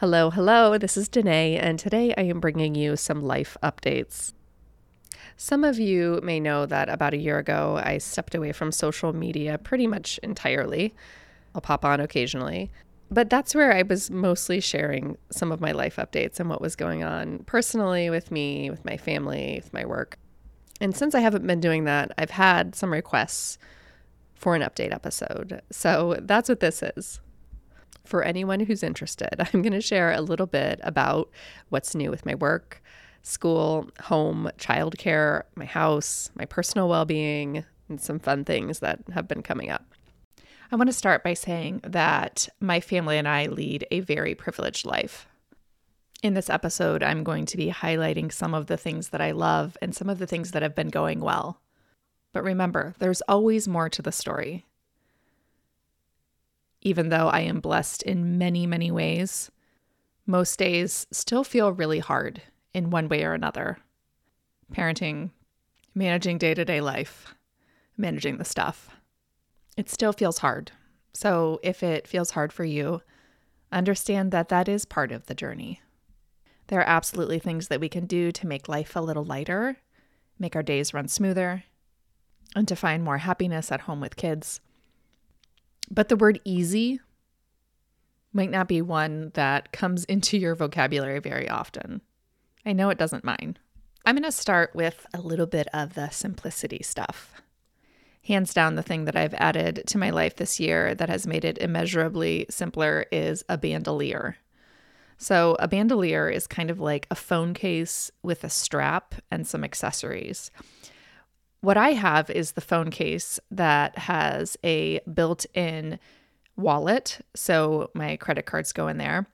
Hello, hello, this is Denaye, and today I am bringing you some life updates. Some of you may know that about a year ago I stepped away from social media pretty much entirely. I'll pop on occasionally, but that's where I was mostly sharing some of my life updates and what was going on personally with me, with my family, with my work. And since I haven't been doing that, I've had some requests for an update episode. So that's what this is for anyone who's interested, I'm going to share a little bit about what's new with my work, school, home, childcare, my house, my personal well being, and some fun things that have been coming up. I want to start by saying that my family and I lead a very privileged life. In this episode, I'm going to be highlighting some of the things that I love and some of the things that have been going well. But remember, there's always more to the story even though I am blessed in many, many ways, most days still feel really hard in one way or another. Parenting, managing day to day life, managing the stuff. It still feels hard. So if it feels hard for you, understand that that is part of the journey. There are absolutely things that we can do to make life a little lighter, make our days run smoother, and to find more happiness at home with kids. But the word easy might not be one that comes into your vocabulary very often. I know it doesn't mine. I'm going to start with a little bit of the simplicity stuff. Hands down, the thing that I've added to my life this year that has made it immeasurably simpler is a bandolier. So, a bandolier is kind of like a phone case with a strap and some accessories. What I have is the phone case that has a built in wallet. So my credit cards go in there.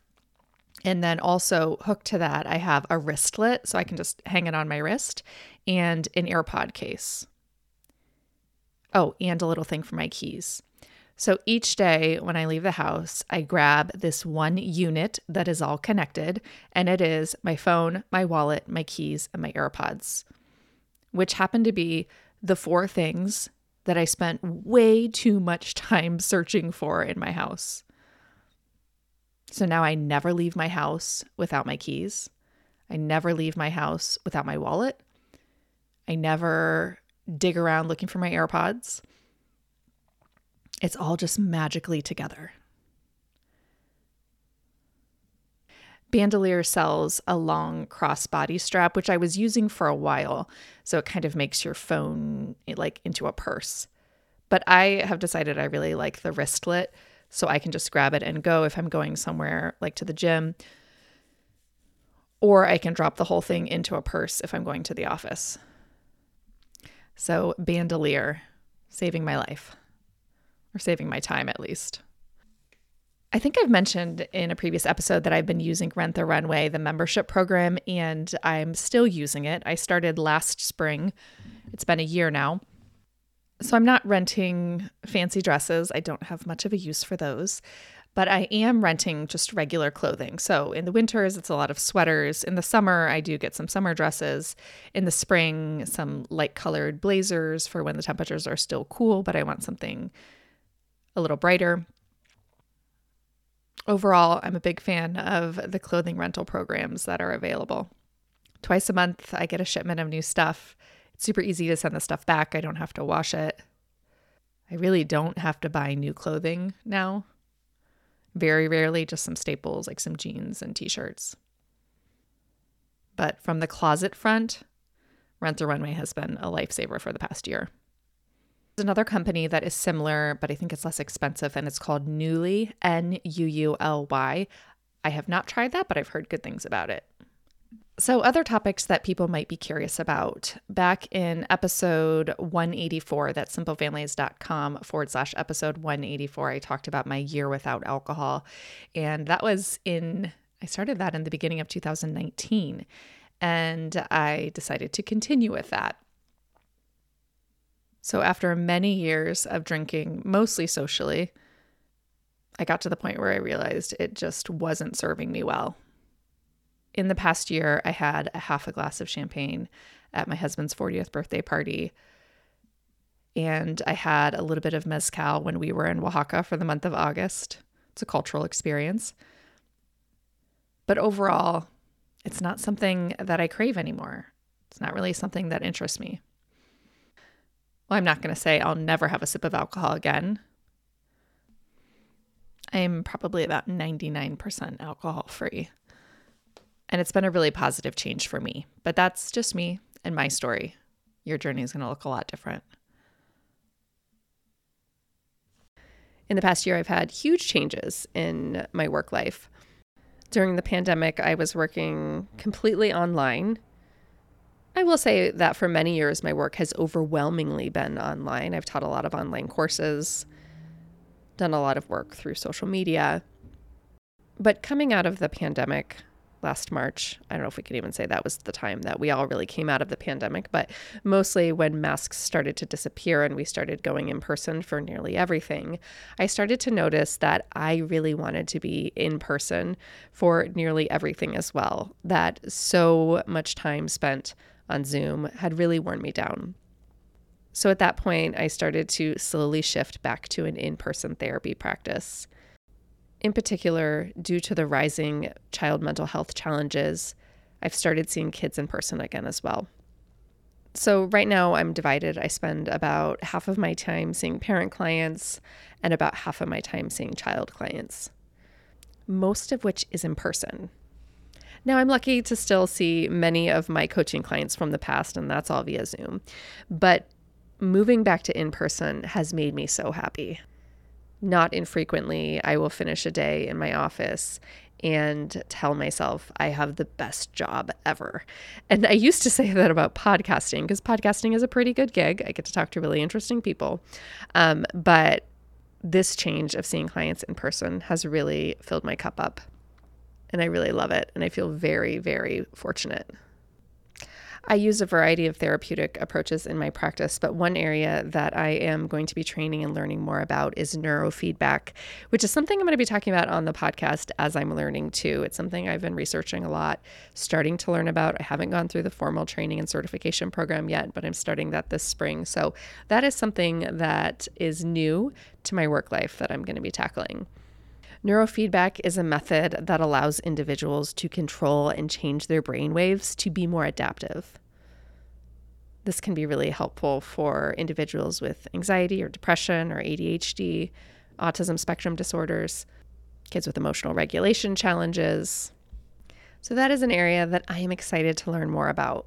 And then also hooked to that, I have a wristlet so I can just hang it on my wrist and an AirPod case. Oh, and a little thing for my keys. So each day when I leave the house, I grab this one unit that is all connected, and it is my phone, my wallet, my keys, and my AirPods which happened to be the four things that I spent way too much time searching for in my house. So now I never leave my house without my keys. I never leave my house without my wallet. I never dig around looking for my AirPods. It's all just magically together. Bandolier sells a long crossbody strap, which I was using for a while. So it kind of makes your phone like into a purse. But I have decided I really like the wristlet. So I can just grab it and go if I'm going somewhere like to the gym. Or I can drop the whole thing into a purse if I'm going to the office. So, bandolier, saving my life, or saving my time at least. I think I've mentioned in a previous episode that I've been using Rent the Runway, the membership program, and I'm still using it. I started last spring. It's been a year now. So I'm not renting fancy dresses. I don't have much of a use for those, but I am renting just regular clothing. So in the winters, it's a lot of sweaters. In the summer, I do get some summer dresses. In the spring, some light colored blazers for when the temperatures are still cool, but I want something a little brighter overall, I'm a big fan of the clothing rental programs that are available. Twice a month, I get a shipment of new stuff. It's super easy to send the stuff back. I don't have to wash it. I really don't have to buy new clothing now. Very rarely, just some staples like some jeans and t shirts. But from the closet front, Rent the Runway has been a lifesaver for the past year. Another company that is similar, but I think it's less expensive, and it's called Nuuly, N U U L Y. I have not tried that, but I've heard good things about it. So, other topics that people might be curious about. Back in episode 184, that's simplefamilies.com forward slash episode 184, I talked about my year without alcohol. And that was in, I started that in the beginning of 2019. And I decided to continue with that. So, after many years of drinking, mostly socially, I got to the point where I realized it just wasn't serving me well. In the past year, I had a half a glass of champagne at my husband's 40th birthday party. And I had a little bit of mezcal when we were in Oaxaca for the month of August. It's a cultural experience. But overall, it's not something that I crave anymore. It's not really something that interests me. Well, I'm not going to say I'll never have a sip of alcohol again. I'm probably about 99% alcohol free. And it's been a really positive change for me. But that's just me and my story. Your journey is going to look a lot different. In the past year, I've had huge changes in my work life. During the pandemic, I was working completely online. I will say that for many years, my work has overwhelmingly been online. I've taught a lot of online courses, done a lot of work through social media. But coming out of the pandemic, last March. I don't know if we could even say that was the time that we all really came out of the pandemic, but mostly when masks started to disappear and we started going in person for nearly everything, I started to notice that I really wanted to be in person for nearly everything as well. That so much time spent on Zoom had really worn me down. So at that point, I started to slowly shift back to an in person therapy practice. In particular, due to the rising child mental health challenges, I've started seeing kids in person again as well. So, right now I'm divided. I spend about half of my time seeing parent clients and about half of my time seeing child clients, most of which is in person. Now, I'm lucky to still see many of my coaching clients from the past, and that's all via Zoom. But moving back to in person has made me so happy not infrequently, I will finish a day in my office and tell myself I have the best job ever. And I used to say that about podcasting because podcasting is a pretty good gig. I get to talk to really interesting people. Um, but this change of seeing clients in person has really filled my cup up. And I really love it. And I feel very, very fortunate. I use a variety of therapeutic approaches in my practice, but one area that I am going to be training and learning more about is neurofeedback, which is something I'm going to be talking about on the podcast as I'm learning too. It's something I've been researching a lot, starting to learn about. I haven't gone through the formal training and certification program yet, but I'm starting that this spring. So that is something that is new to my work life that I'm going to be tackling. Neurofeedback is a method that allows individuals to control and change their brain waves to be more adaptive. This can be really helpful for individuals with anxiety or depression or ADHD, autism spectrum disorders, kids with emotional regulation challenges. So, that is an area that I am excited to learn more about,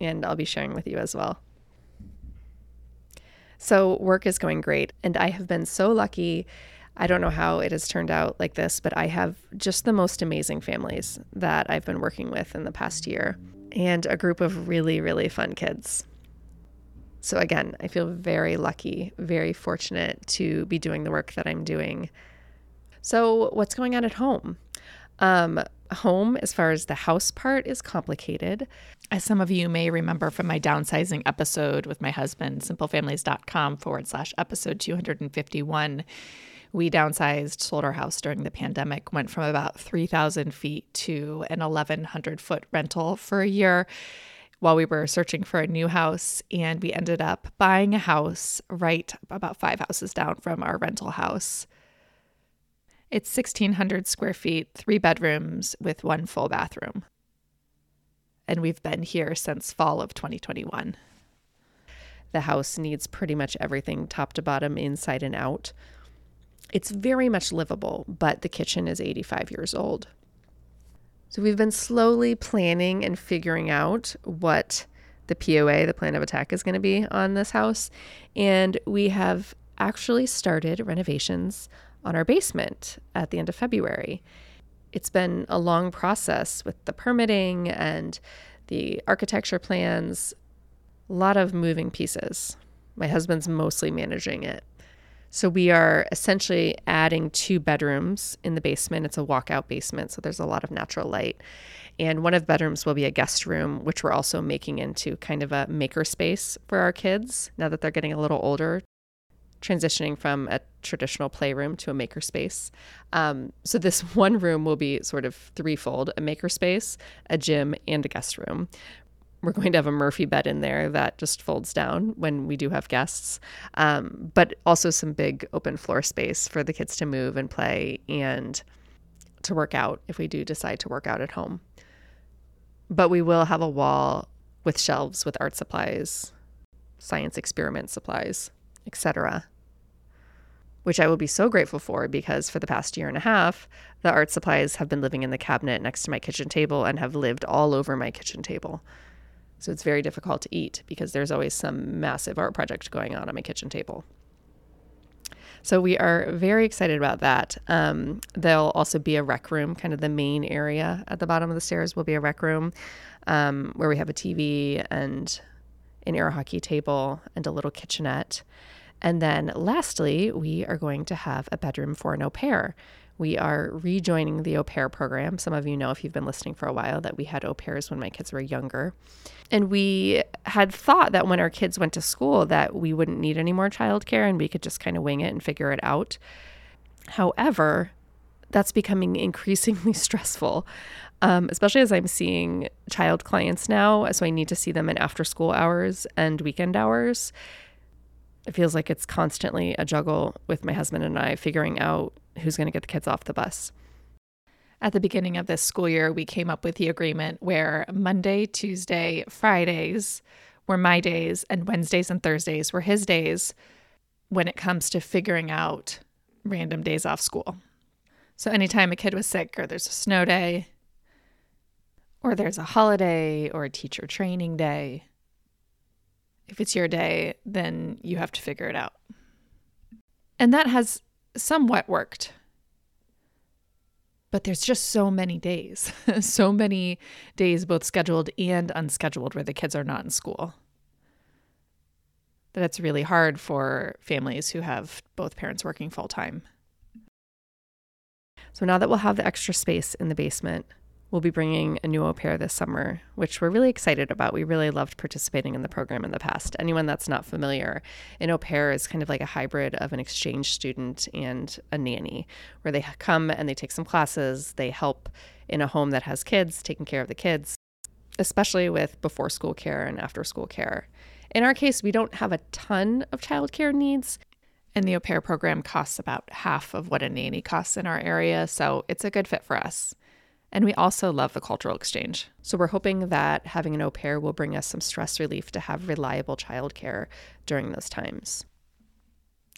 and I'll be sharing with you as well. So, work is going great, and I have been so lucky I don't know how it has turned out like this, but I have just the most amazing families that I've been working with in the past year and a group of really, really fun kids. So, again, I feel very lucky, very fortunate to be doing the work that I'm doing. So, what's going on at home? Um, home, as far as the house part, is complicated. As some of you may remember from my downsizing episode with my husband, simplefamilies.com forward slash episode 251 we downsized, sold our house during the pandemic, went from about 3,000 feet to an 1,100 foot rental for a year while we were searching for a new house. And we ended up buying a house right about five houses down from our rental house. It's 1,600 square feet, three bedrooms with one full bathroom. And we've been here since fall of 2021. The house needs pretty much everything top to bottom, inside and out. It's very much livable, but the kitchen is 85 years old. So we've been slowly planning and figuring out what the POA, the plan of attack, is going to be on this house. And we have actually started renovations on our basement at the end of February. It's been a long process with the permitting and the architecture plans, a lot of moving pieces. My husband's mostly managing it. So we are essentially adding two bedrooms in the basement. It's a walkout basement, so there's a lot of natural light. And one of the bedrooms will be a guest room, which we're also making into kind of a maker space for our kids now that they're getting a little older, transitioning from a traditional playroom to a maker space. Um, so this one room will be sort of threefold a maker space, a gym, and a guest room. We're going to have a Murphy bed in there that just folds down when we do have guests, um, but also some big open floor space for the kids to move and play and to work out if we do decide to work out at home. But we will have a wall with shelves with art supplies, science experiment supplies, etc. Which I will be so grateful for because for the past year and a half, the art supplies have been living in the cabinet next to my kitchen table and have lived all over my kitchen table. So it's very difficult to eat because there's always some massive art project going on on my kitchen table. So we are very excited about that. Um, there'll also be a rec room, kind of the main area at the bottom of the stairs will be a rec room um, where we have a TV and an air hockey table and a little kitchenette. And then lastly, we are going to have a bedroom for an au pair. We are rejoining the au pair program. Some of you know, if you've been listening for a while, that we had au pairs when my kids were younger. And we had thought that when our kids went to school that we wouldn't need any more childcare and we could just kind of wing it and figure it out. However, that's becoming increasingly stressful, um, especially as I'm seeing child clients now. So I need to see them in after school hours and weekend hours. It feels like it's constantly a juggle with my husband and I figuring out who's going to get the kids off the bus. At the beginning of this school year, we came up with the agreement where Monday, Tuesday, Fridays were my days, and Wednesdays and Thursdays were his days when it comes to figuring out random days off school. So, anytime a kid was sick, or there's a snow day, or there's a holiday, or a teacher training day, if it's your day, then you have to figure it out. And that has somewhat worked. But there's just so many days, so many days, both scheduled and unscheduled, where the kids are not in school. That it's really hard for families who have both parents working full time. So now that we'll have the extra space in the basement, We'll be bringing a new au pair this summer, which we're really excited about. We really loved participating in the program in the past. Anyone that's not familiar, an au pair is kind of like a hybrid of an exchange student and a nanny, where they come and they take some classes, they help in a home that has kids, taking care of the kids, especially with before school care and after school care. In our case, we don't have a ton of childcare needs. And the au pair program costs about half of what a nanny costs in our area, so it's a good fit for us. And we also love the cultural exchange. So we're hoping that having an au pair will bring us some stress relief to have reliable childcare during those times.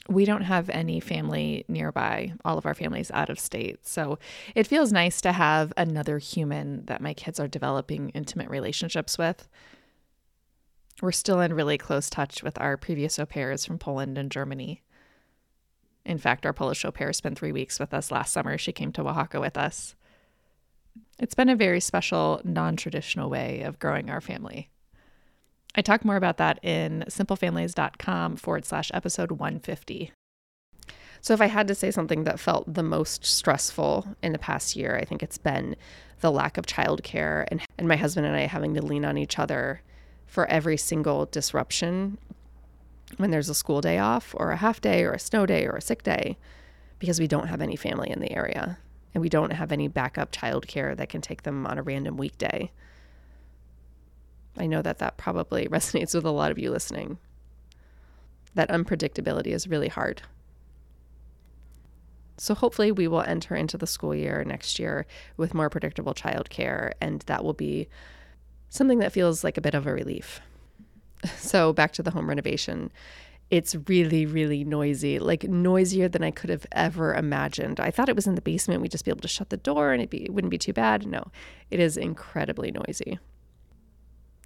We don't have any family nearby. All of our family's out of state. So it feels nice to have another human that my kids are developing intimate relationships with. We're still in really close touch with our previous au pairs from Poland and Germany. In fact, our Polish au pair spent three weeks with us last summer. She came to Oaxaca with us. It's been a very special, non traditional way of growing our family. I talk more about that in simplefamilies.com forward slash episode 150. So, if I had to say something that felt the most stressful in the past year, I think it's been the lack of childcare and, and my husband and I having to lean on each other for every single disruption when there's a school day off or a half day or a snow day or a sick day because we don't have any family in the area and we don't have any backup childcare that can take them on a random weekday. I know that that probably resonates with a lot of you listening. That unpredictability is really hard. So, hopefully, we will enter into the school year next year with more predictable childcare, and that will be something that feels like a bit of a relief. So, back to the home renovation it's really, really noisy, like noisier than I could have ever imagined. I thought it was in the basement. We'd just be able to shut the door and be, it wouldn't be too bad. No, it is incredibly noisy.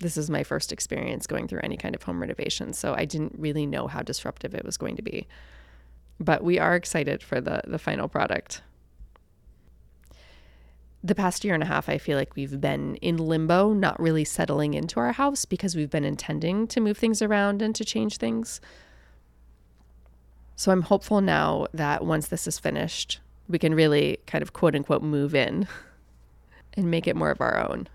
This is my first experience going through any kind of home renovation, so I didn't really know how disruptive it was going to be. But we are excited for the, the final product. The past year and a half, I feel like we've been in limbo, not really settling into our house because we've been intending to move things around and to change things. So I'm hopeful now that once this is finished, we can really kind of quote unquote move in and make it more of our own.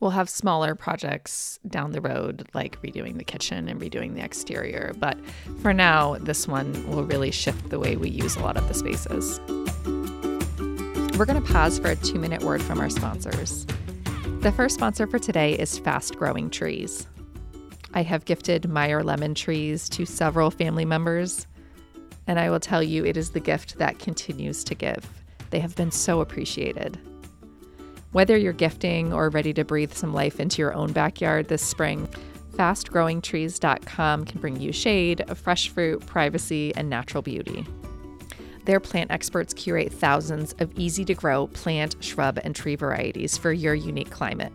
We'll have smaller projects down the road, like redoing the kitchen and redoing the exterior. But for now, this one will really shift the way we use a lot of the spaces. We're going to pause for a two minute word from our sponsors. The first sponsor for today is Fast Growing Trees. I have gifted Meyer lemon trees to several family members and I will tell you, it is the gift that continues to give. They have been so appreciated. Whether you're gifting or ready to breathe some life into your own backyard this spring, fastgrowingtrees.com can bring you shade, fresh fruit, privacy, and natural beauty. Their plant experts curate thousands of easy to grow plant, shrub, and tree varieties for your unique climate,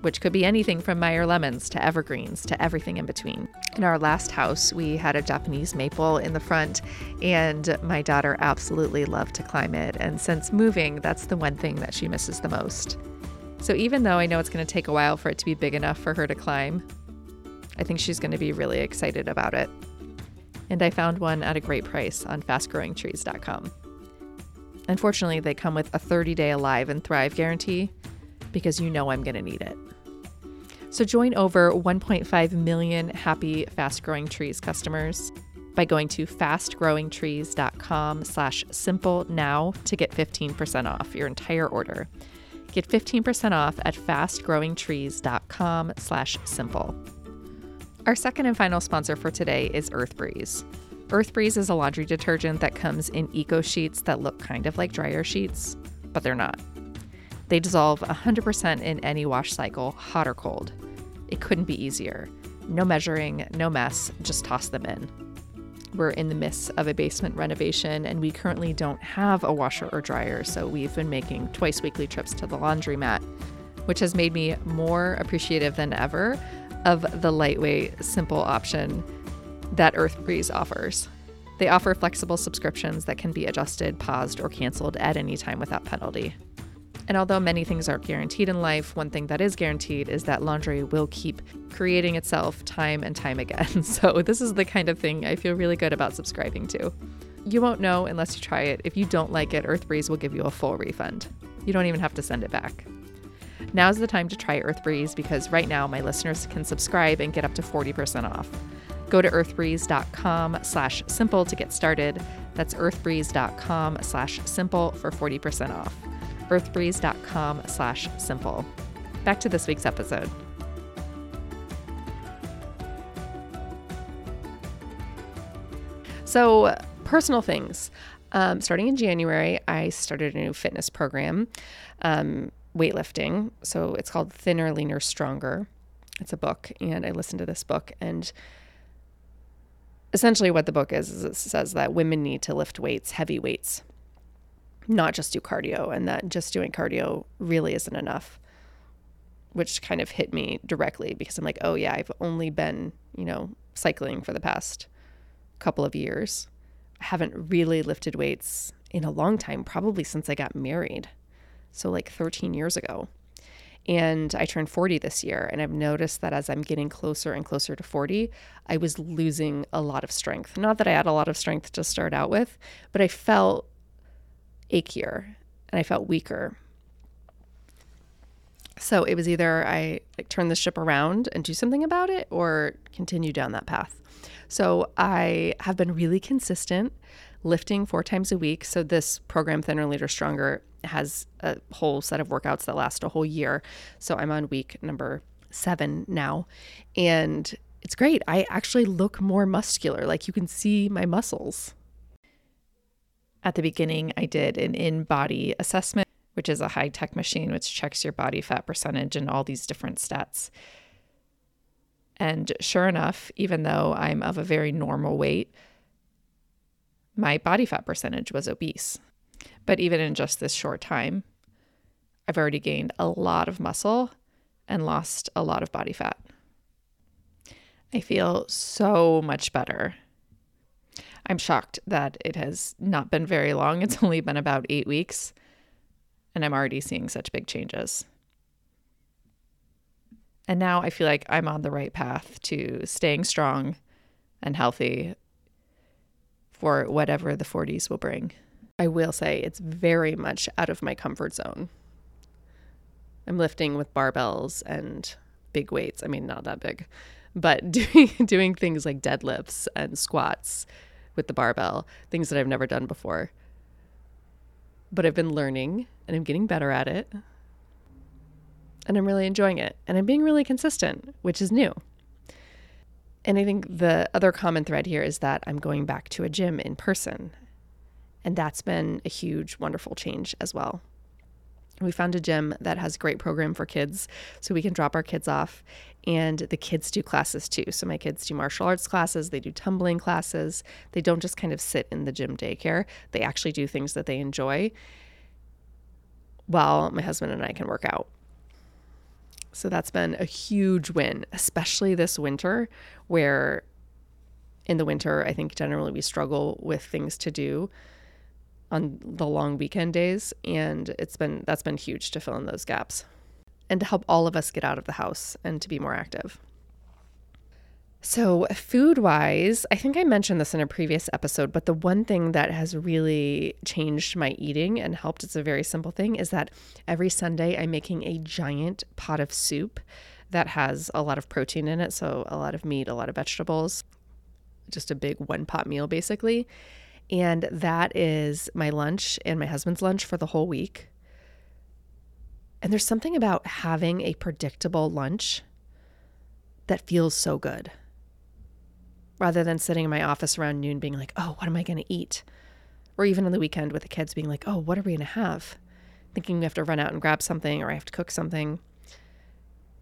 which could be anything from Meyer lemons to evergreens to everything in between. In our last house, we had a Japanese maple in the front, and my daughter absolutely loved to climb it. And since moving, that's the one thing that she misses the most. So even though I know it's going to take a while for it to be big enough for her to climb, I think she's going to be really excited about it and I found one at a great price on fastgrowingtrees.com. Unfortunately, they come with a 30 day Alive and Thrive guarantee because you know I'm going to need it. So join over 1.5 million happy Fast Growing Trees customers by going to fastgrowingtrees.com slash simple now to get 15% off your entire order. Get 15% off at fastgrowingtrees.com slash simple. Our second and final sponsor for today is Earth Breeze. Earth Breeze is a laundry detergent that comes in eco sheets that look kind of like dryer sheets, but they're not. They dissolve 100% in any wash cycle, hot or cold. It couldn't be easier. No measuring, no mess, just toss them in. We're in the midst of a basement renovation and we currently don't have a washer or dryer, so we've been making twice weekly trips to the laundromat, which has made me more appreciative than ever of the lightweight, simple option that Earth Breeze offers. They offer flexible subscriptions that can be adjusted, paused, or canceled at any time without penalty. And although many things aren't guaranteed in life, one thing that is guaranteed is that laundry will keep creating itself time and time again. So, this is the kind of thing I feel really good about subscribing to. You won't know unless you try it. If you don't like it, Earth Breeze will give you a full refund. You don't even have to send it back. Now's the time to try EarthBreeze because right now my listeners can subscribe and get up to 40% off. Go to earthbreeze.com slash simple to get started. That's earthbreeze.com slash simple for 40% off. earthbreeze.com slash simple. Back to this week's episode. So, personal things. Um, starting in January, I started a new fitness program. Um, weightlifting. So it's called Thinner, Leaner, Stronger. It's a book, and I listened to this book. And essentially, what the book is, is it says that women need to lift weights, heavy weights, not just do cardio, and that just doing cardio really isn't enough. Which kind of hit me directly because I'm like, oh, yeah, I've only been, you know, cycling for the past couple of years. I haven't really lifted weights in a long time, probably since I got married so like 13 years ago. And I turned 40 this year, and I've noticed that as I'm getting closer and closer to 40, I was losing a lot of strength. Not that I had a lot of strength to start out with, but I felt achier and I felt weaker. So it was either I like turn the ship around and do something about it or continue down that path. So I have been really consistent lifting four times a week. So this program, Thinner, Leaner, Stronger, has a whole set of workouts that last a whole year. So I'm on week number seven now. And it's great. I actually look more muscular. Like you can see my muscles. At the beginning, I did an InBody assessment, which is a high tech machine which checks your body fat percentage and all these different stats. And sure enough, even though I'm of a very normal weight, my body fat percentage was obese. But even in just this short time, I've already gained a lot of muscle and lost a lot of body fat. I feel so much better. I'm shocked that it has not been very long. It's only been about eight weeks, and I'm already seeing such big changes. And now I feel like I'm on the right path to staying strong and healthy for whatever the 40s will bring. I will say it's very much out of my comfort zone. I'm lifting with barbells and big weights. I mean, not that big, but doing doing things like deadlifts and squats with the barbell, things that I've never done before. But I've been learning and I'm getting better at it. And I'm really enjoying it. And I'm being really consistent, which is new. And I think the other common thread here is that I'm going back to a gym in person. And that's been a huge, wonderful change as well. We found a gym that has a great program for kids, so we can drop our kids off and the kids do classes too. So my kids do martial arts classes, they do tumbling classes. They don't just kind of sit in the gym daycare, they actually do things that they enjoy while my husband and I can work out. So that's been a huge win, especially this winter, where in the winter, I think generally we struggle with things to do on the long weekend days. And it's been, that's been huge to fill in those gaps and to help all of us get out of the house and to be more active. So, food wise, I think I mentioned this in a previous episode, but the one thing that has really changed my eating and helped, it's a very simple thing, is that every Sunday I'm making a giant pot of soup that has a lot of protein in it. So, a lot of meat, a lot of vegetables, just a big one pot meal basically. And that is my lunch and my husband's lunch for the whole week. And there's something about having a predictable lunch that feels so good rather than sitting in my office around noon being like, oh, what am I going to eat? Or even on the weekend with the kids being like, oh, what are we going to have? Thinking we have to run out and grab something or I have to cook something.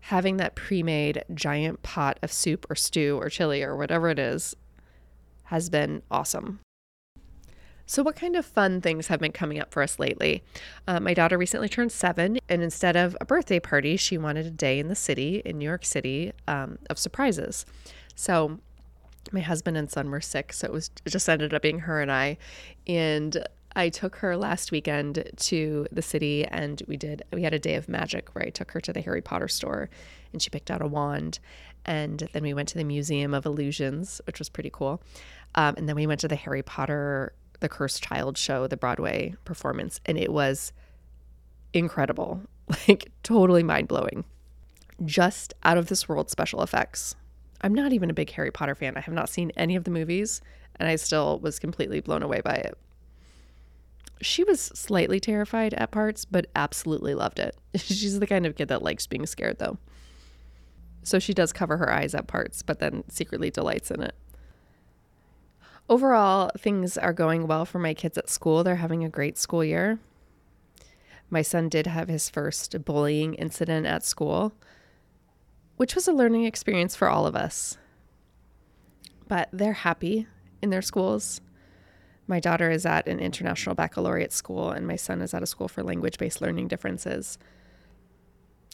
Having that pre made giant pot of soup or stew or chili or whatever it is has been awesome. So, what kind of fun things have been coming up for us lately? Uh, my daughter recently turned seven, and instead of a birthday party, she wanted a day in the city, in New York City, um, of surprises. So, my husband and son were sick, so it was it just ended up being her and I, and I took her last weekend to the city and we did we had a day of magic where I took her to the Harry Potter store and she picked out a wand and then we went to the Museum of Illusions, which was pretty cool. Um, and then we went to the Harry Potter the Cursed Child show, the Broadway performance, and it was incredible. Like totally mind-blowing. Just out of this world special effects. I'm not even a big Harry Potter fan. I have not seen any of the movies, and I still was completely blown away by it. She was slightly terrified at parts, but absolutely loved it. She's the kind of kid that likes being scared, though. So she does cover her eyes at parts, but then secretly delights in it. Overall, things are going well for my kids at school. They're having a great school year. My son did have his first bullying incident at school which was a learning experience for all of us. But they're happy in their schools. My daughter is at an international baccalaureate school, and my son is at a school for language based learning differences.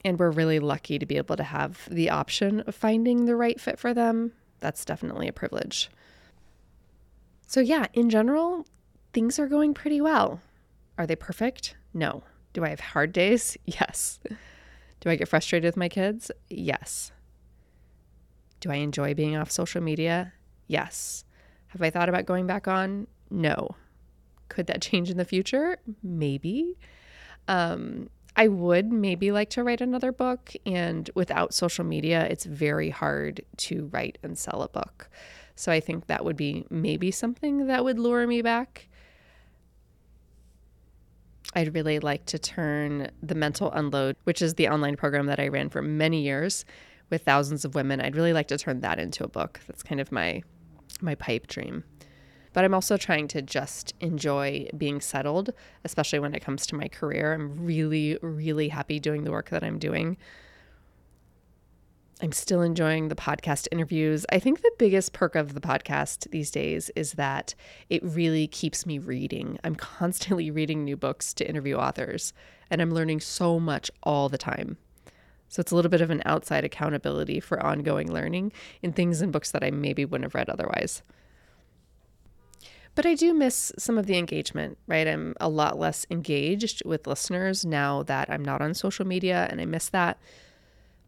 And we're really lucky to be able to have the option of finding the right fit for them. That's definitely a privilege. So, yeah, in general, things are going pretty well. Are they perfect? No. Do I have hard days? Yes. Do I get frustrated with my kids? Yes. Do I enjoy being off social media? Yes. Have I thought about going back on? No. Could that change in the future? Maybe. Um, I would maybe like to write another book, and without social media, it's very hard to write and sell a book. So I think that would be maybe something that would lure me back. I'd really like to turn the Mental Unload, which is the online program that I ran for many years with thousands of women. I'd really like to turn that into a book. That's kind of my my pipe dream. But I'm also trying to just enjoy being settled, especially when it comes to my career. I'm really really happy doing the work that I'm doing. I'm still enjoying the podcast interviews. I think the biggest perk of the podcast these days is that it really keeps me reading. I'm constantly reading new books to interview authors, and I'm learning so much all the time. So it's a little bit of an outside accountability for ongoing learning in things and books that I maybe wouldn't have read otherwise. But I do miss some of the engagement, right? I'm a lot less engaged with listeners now that I'm not on social media, and I miss that.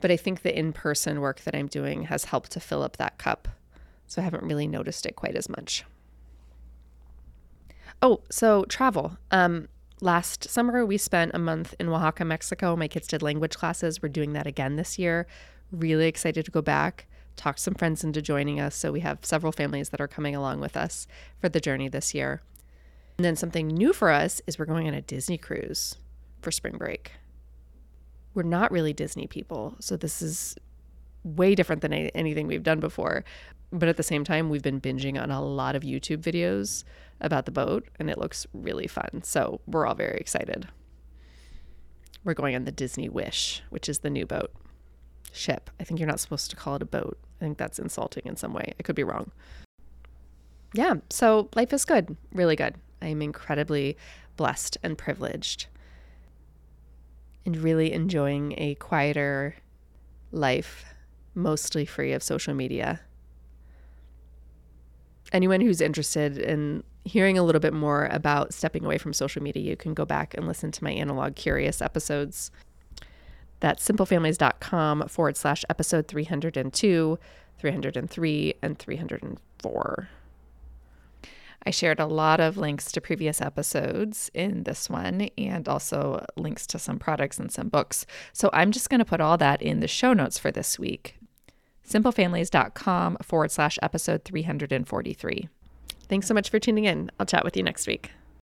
But I think the in person work that I'm doing has helped to fill up that cup. So I haven't really noticed it quite as much. Oh, so travel. Um, last summer, we spent a month in Oaxaca, Mexico. My kids did language classes. We're doing that again this year. Really excited to go back. Talk some friends into joining us. So we have several families that are coming along with us for the journey this year. And then something new for us is we're going on a Disney cruise for spring break we're not really Disney people. So this is way different than anything we've done before. But at the same time, we've been binging on a lot of YouTube videos about the boat, and it looks really fun. So we're all very excited. We're going on the Disney Wish, which is the new boat ship. I think you're not supposed to call it a boat. I think that's insulting in some way. I could be wrong. Yeah, so life is good, really good. I am incredibly blessed and privileged and really enjoying a quieter life, mostly free of social media. Anyone who's interested in hearing a little bit more about stepping away from social media, you can go back and listen to my analog curious episodes. That's simplefamilies.com forward slash episode 302, 303, and 304. I shared a lot of links to previous episodes in this one and also links to some products and some books. So I'm just going to put all that in the show notes for this week. Simplefamilies.com forward slash episode 343. Thanks so much for tuning in. I'll chat with you next week.